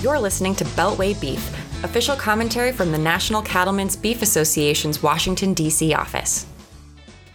You're listening to Beltway Beef, official commentary from the National Cattlemen's Beef Association's Washington, D.C. office.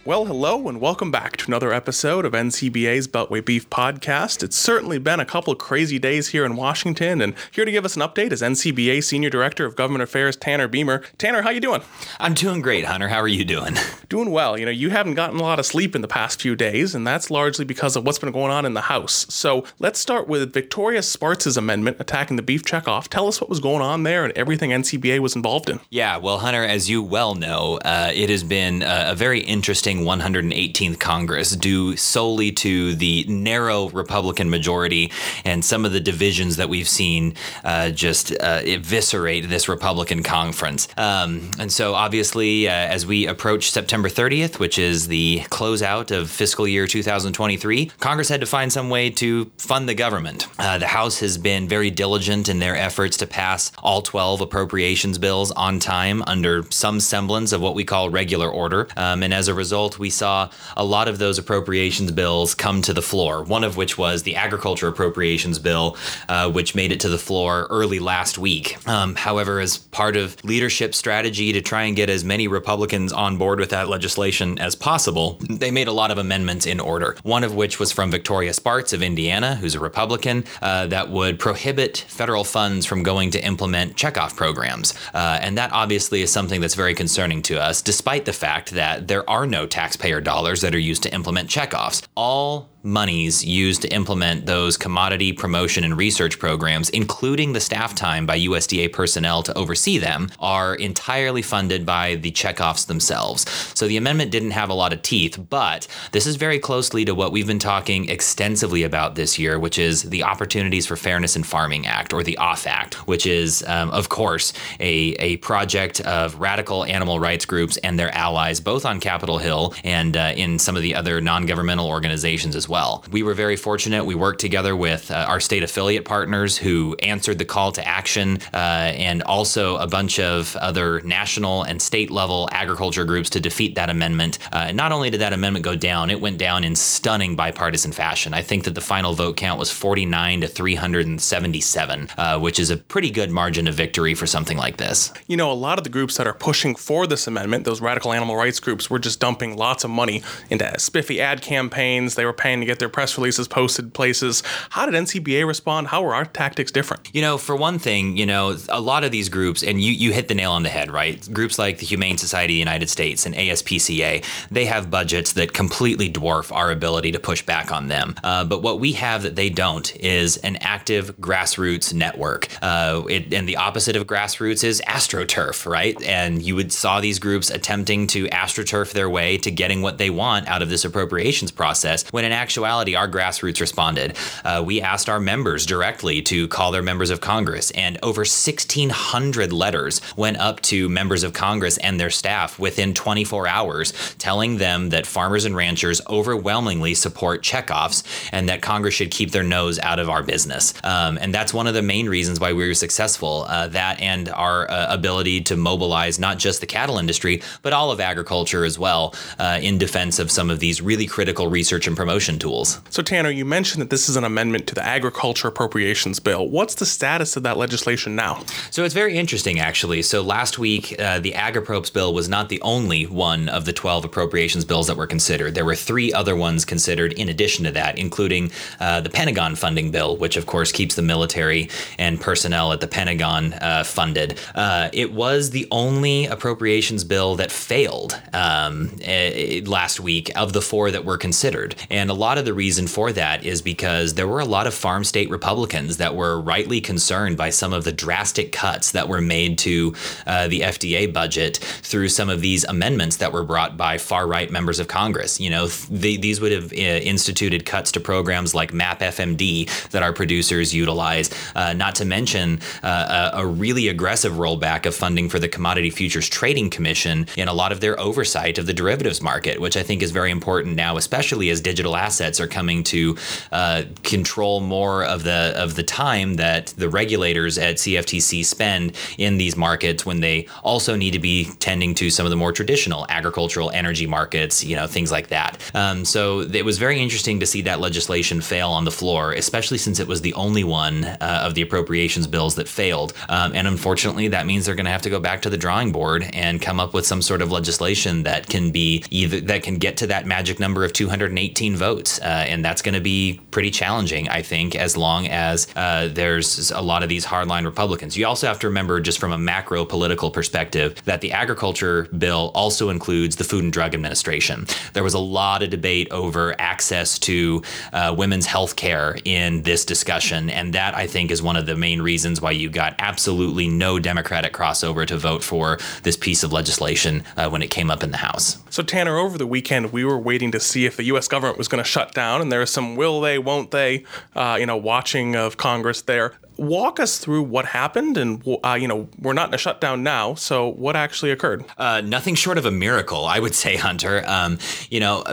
Well, hello, and welcome back to another episode of NCBA's Beltway Beef Podcast. It's certainly been a couple crazy days here in Washington, and here to give us an update is NCBA Senior Director of Government Affairs Tanner Beymer. Tanner, how you doing? I'm doing great, Hunter. How are you doing? Doing well. You know, you haven't gotten a lot of sleep in the past few days, and that's largely because of what's been going on in the House. So let's start with Victoria Spartz's amendment attacking the beef checkoff. Tell us what was going on there and everything NCBA was involved in. Yeah, well, Hunter, as you well know, uh, it has been a, a very interesting 118th Congress due solely to the narrow Republican majority and some of the divisions that we've seen uh, just uh, eviscerate this Republican conference. Um, and so, obviously, uh, as we approach September 30th, which is the closeout of fiscal year 2023, Congress had to find some way to fund the government. Uh, the House has been very diligent in their efforts to pass all 12 appropriations bills on time under some semblance of what we call regular order. Um, and as a result, we saw a lot of those appropriations bills come to the floor, one of which was the agriculture appropriations bill, uh, which made it to the floor early last week. Um, however, as part of leadership strategy to try and get as many Republicans on board with that legislation as possible, they made a lot of amendments in order. One of which was from Victoria Spartz of Indiana, who's a Republican, uh, that would prohibit federal funds from going to implement checkoff programs. Uh, and that obviously is something that's very concerning to us, despite the fact that there are no taxpayer dollars that are used to implement checkoffs. All monies used to implement those commodity promotion and research programs, including the staff time by USDA personnel to oversee them, are entirely funded by the checkoffs themselves. So the amendment didn't have a lot of teeth, but this is very closely to what we've been talking extensively about this year, which is the Opportunities for Fairness in Farming Act, or the OFF Act, which is, um, of course, a, a project of radical animal rights groups and their allies, both on Capitol Hill and uh, in some of the other non governmental organizations as well well. We were very fortunate. We worked together with uh, our state affiliate partners who answered the call to action uh, and also a bunch of other national and state level agriculture groups to defeat that amendment. Uh, not only did that amendment go down, it went down in stunning bipartisan fashion. I think that the final vote count was 49 to 377, uh, which is a pretty good margin of victory for something like this. You know, a lot of the groups that are pushing for this amendment, those radical animal rights groups, were just dumping lots of money into spiffy ad campaigns. They were paying to get their press releases posted places. How did NCBA respond? How were our tactics different? You know, for one thing, you know, a lot of these groups, and you, you hit the nail on the head, right? Groups like the Humane Society of the United States and ASPCA, they have budgets that completely dwarf our ability to push back on them. Uh, but what we have that they don't is an active grassroots network. Uh, it, and the opposite of grassroots is astroturf, right? And you would saw these groups attempting to astroturf their way to getting what they want out of this appropriations process, when in actuality, our grassroots responded. Uh, we asked our members directly to call their members of Congress, and over 1,600 letters went up to members of Congress and their staff within 24 hours, telling them that farmers and ranchers overwhelmingly support checkoffs and that Congress should keep their nose out of our business. Um, and that's one of the main reasons why we were successful. Uh, that and our uh, ability to mobilize not just the cattle industry, but all of agriculture as well uh, in defense of some of these really critical research and promotion tools. So, Tanner, you mentioned that this is an amendment to the Agriculture Appropriations Bill. What's the status of that legislation now? So, it's very interesting, actually. So, last week, uh, the Agripropes bill was not the only one of the 12 appropriations bills that were considered. There were three other ones considered in addition to that, including uh, the Pentagon funding bill, which, of course, keeps the military and personnel at the Pentagon uh, funded. Uh, it was the only appropriations bill that failed um, eh, last week of the four that were considered. And a lot of the reason for that is because there were a lot of farm state Republicans that were rightly concerned by some of the drastic cuts that were made to uh, the FDA budget through some of these amendments that were brought by far right members of Congress. You know, th- these would have uh, instituted cuts to programs like MAP FMD that our producers utilize, uh, not to mention uh, a, a really aggressive rollback of funding for the Commodity Futures Trading Commission in a lot of their oversight of the derivatives market, which I think is very important now, especially as digital assets assets are coming to uh, control more of the of the time that the regulators at CFTC spend in these markets when they also need to be tending to some of the more traditional agricultural energy markets, you know, things like that. Um, so it was very interesting to see that legislation fail on the floor, especially since it was the only one uh, of the appropriations bills that failed. Um, and unfortunately, that means they're going to have to go back to the drawing board and come up with some sort of legislation that can be either that can get to that magic number of 218 votes, uh, and that's going to be pretty challenging, I think, as long as uh, there's a lot of these hardline Republicans. You also have to remember, just from a macro political perspective, that the agriculture bill also includes the Food and Drug Administration. There was a lot of debate over access to uh, women's health care in this discussion, and that I think is one of the main reasons why you got absolutely no Democratic crossover to vote for this piece of legislation uh, when it came up in the House. So, Tanner, over the weekend, we were waiting to see if the U.S. government was going to shut down, and there is some will they, won't they, uh, you know, watching of Congress there walk us through what happened and uh, you know we're not in a shutdown now so what actually occurred? Uh, nothing short of a miracle i would say hunter. Um, you know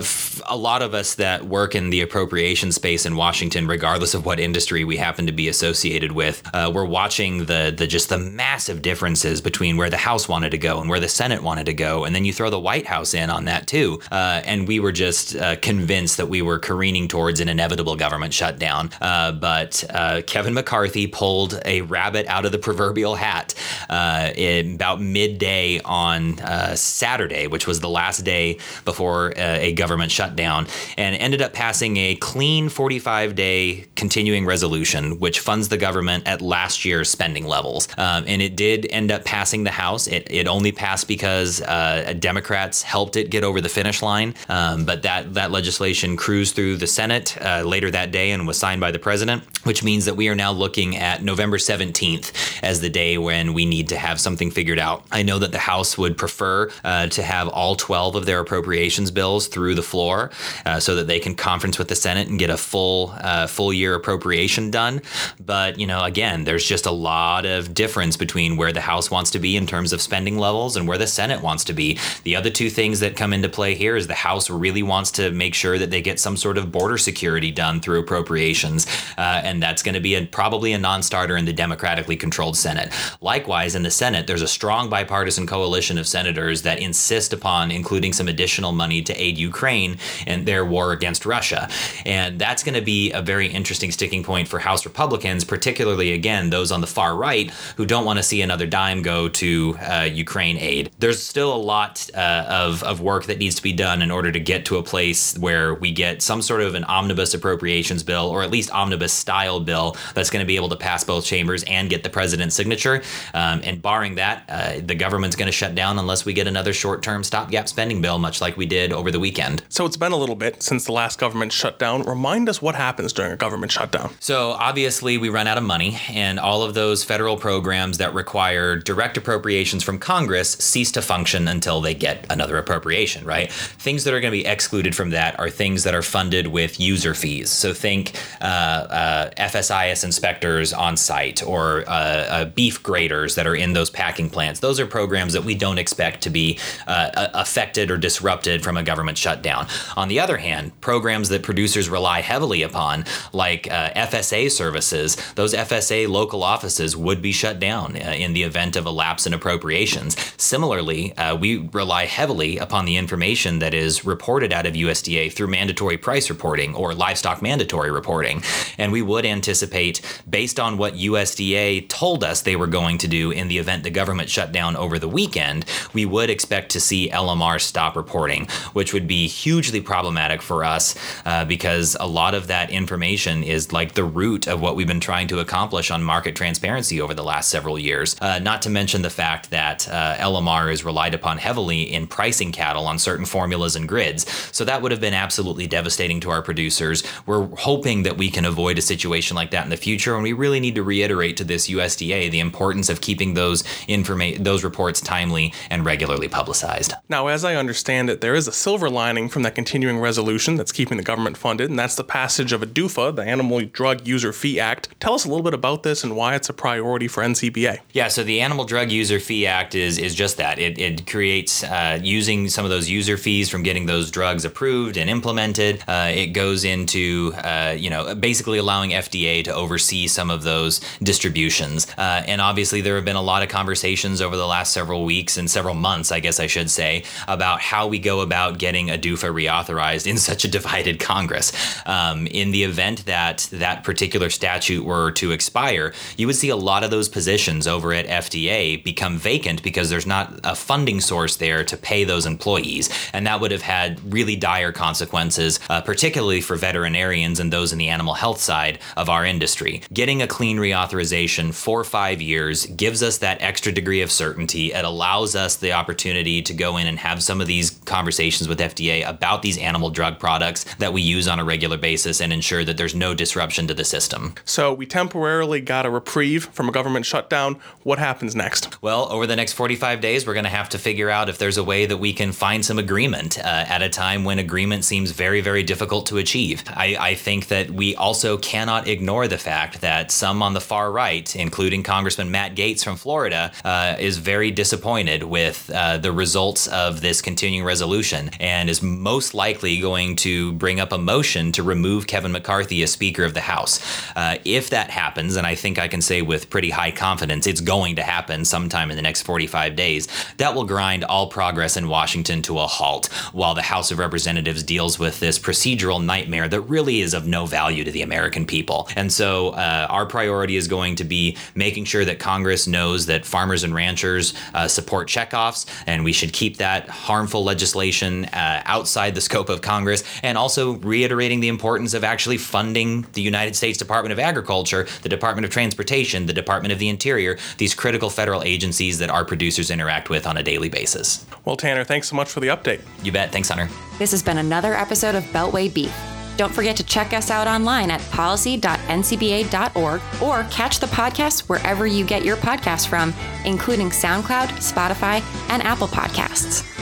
a lot of us that work in the appropriation space in washington regardless of what industry we happen to be associated with uh, we're watching the the just the massive differences between where the house wanted to go and where the senate wanted to go and then you throw the white house in on that too. Uh, and we were just uh, convinced that we were careening towards an inevitable government shutdown. Uh, but kevin mccarthy pulled a rabbit out of the proverbial hat uh, about midday on uh, Saturday, which was the last day before uh, a government shutdown, and ended up passing a clean 45 day continuing resolution, which funds the government at last year's spending levels. Um, and it did end up passing the House. It, it only passed because uh, Democrats helped it get over the finish line. Um, but that, that legislation cruised through the Senate uh, later that day and was signed by the president, which means that we are now looking at November 17th as the day when we need to have something figured out. I know that the House would prefer uh, to have all 12 of their appropriations bills through the floor uh, so that they can conference with the Senate and get a full uh, full year appropriation done. But you know, again, there's just a lot of difference between where the House wants to be in terms of spending levels and where the Senate wants to be. The other two things that come into play here is the House really wants to make sure that they get some sort of border security done through appropriations, uh, and that's going to be a, probably a non non-starter in the democratically controlled Senate. Likewise, in the Senate, there's a strong bipartisan coalition of senators that insist upon including some additional money to aid Ukraine in their war against Russia. And that's going to be a very interesting sticking point for House Republicans, particularly, again, those on the far right who don't want to see another dime go to uh, Ukraine aid. There's still a lot uh, of, of work that needs to be done in order to get to a place where we get some sort of an omnibus appropriations bill, or at least omnibus style bill, that's going to be able to pass both chambers and get the president's signature. Um, and barring that, uh, the government's going to shut down unless we get another short term stopgap spending bill, much like we did over the weekend. So it's been a little bit since the last government shutdown. Remind us what happens during a government shutdown. So obviously, we run out of money, and all of those federal programs that require direct appropriations from Congress cease to function until they get another appropriation, right? Things that are going to be excluded from that are things that are funded with user fees. So think uh, uh, FSIS inspectors on site or uh, uh, beef graders that are in those packing plants. Those are programs that we don't expect to be uh, affected or disrupted from a government shutdown. On the other hand, programs that producers rely heavily upon, like uh, FSA services, those FSA local offices would be shut down uh, in the event of a lapse in appropriations. Similarly, uh, we rely heavily upon the information that is reported out of USDA through mandatory price reporting or livestock mandatory reporting. And we would anticipate, based on what USDA told us they were going to do in the event the government shut down over the weekend, we would expect to see LMR stop reporting, which would be hugely problematic for us uh, because a lot of that information is like the root of what we've been trying to accomplish on market transparency over the last several years. Uh, not to mention the fact that uh, LMR is relied upon heavily in pricing cattle on certain formulas and grids. So that would have been absolutely devastating to our producers. We're hoping that we can avoid a situation like that in the future, and we really need to reiterate to this USDA the importance of keeping those informa- those reports timely and regularly publicized. Now, as I understand it, there is a silver lining from that continuing resolution that's keeping the government funded, and that's the passage of ADUFA, the Animal Drug User Fee Act. Tell us a little bit about this and why it's a priority for NCBA. Yeah, so the Animal Drug User Fee Act is is just that. It, it creates uh, using some of those user fees from getting those drugs approved and implemented. Uh, it goes into uh, you know basically allowing FDA to oversee some of those distributions. Uh, and obviously, there have been a lot of conversations over the last several weeks and several months, I guess I should say, about how we go about getting ADUFA reauthorized in such a divided Congress. Um, in the event that that particular statute were to expire, you would see a lot of those positions over at FDA become vacant because there's not a funding source there to pay those employees. And that would have had really dire consequences, uh, particularly for veterinarians and those in the animal health side of our industry. Getting a clean reauthorization for five years gives us that extra degree of certainty. It allows us the opportunity to go in and have some of these conversations with FDA about these animal drug products that we use on a regular basis and ensure that there's no disruption to the system. So we temporarily got a reprieve from a government shutdown. What happens next? Well, over the next 45 days, we're going to have to figure out if there's a way that we can find some agreement uh, at a time when agreement seems very, very difficult to achieve. I, I think that we also cannot ignore the fact that some on the far right, including Congressman Matt Gaetz from Florida, uh, is very disappointed with uh, the results of this continuing resolution and is most likely going to bring up a motion to remove Kevin McCarthy as Speaker of the House. Uh, if that happens, and I think I can say with pretty high confidence it's going to happen sometime in the next 45 days, that will grind all progress in Washington to a halt while the House of Representatives deals with this procedural nightmare that really is of no value to the American people. And so uh, our priority is going to be making sure that Congress knows that farmers and ranchers uh, support checkoffs, and we should keep that harmful legislation uh, outside the scope of Congress, and also reiterating the importance of actually funding the United States Department of Agriculture, the Department of Transportation, the Department of the Interior, these critical federal agencies that our producers interact with on a daily basis. Well, Tanner, thanks so much for the update. You bet. Thanks, Hunter. This has been another episode of Beltway Beef. Don't forget to check us out online at policy.ncba.org or catch the podcast wherever you get your podcasts from, including SoundCloud, Spotify, and Apple Podcasts.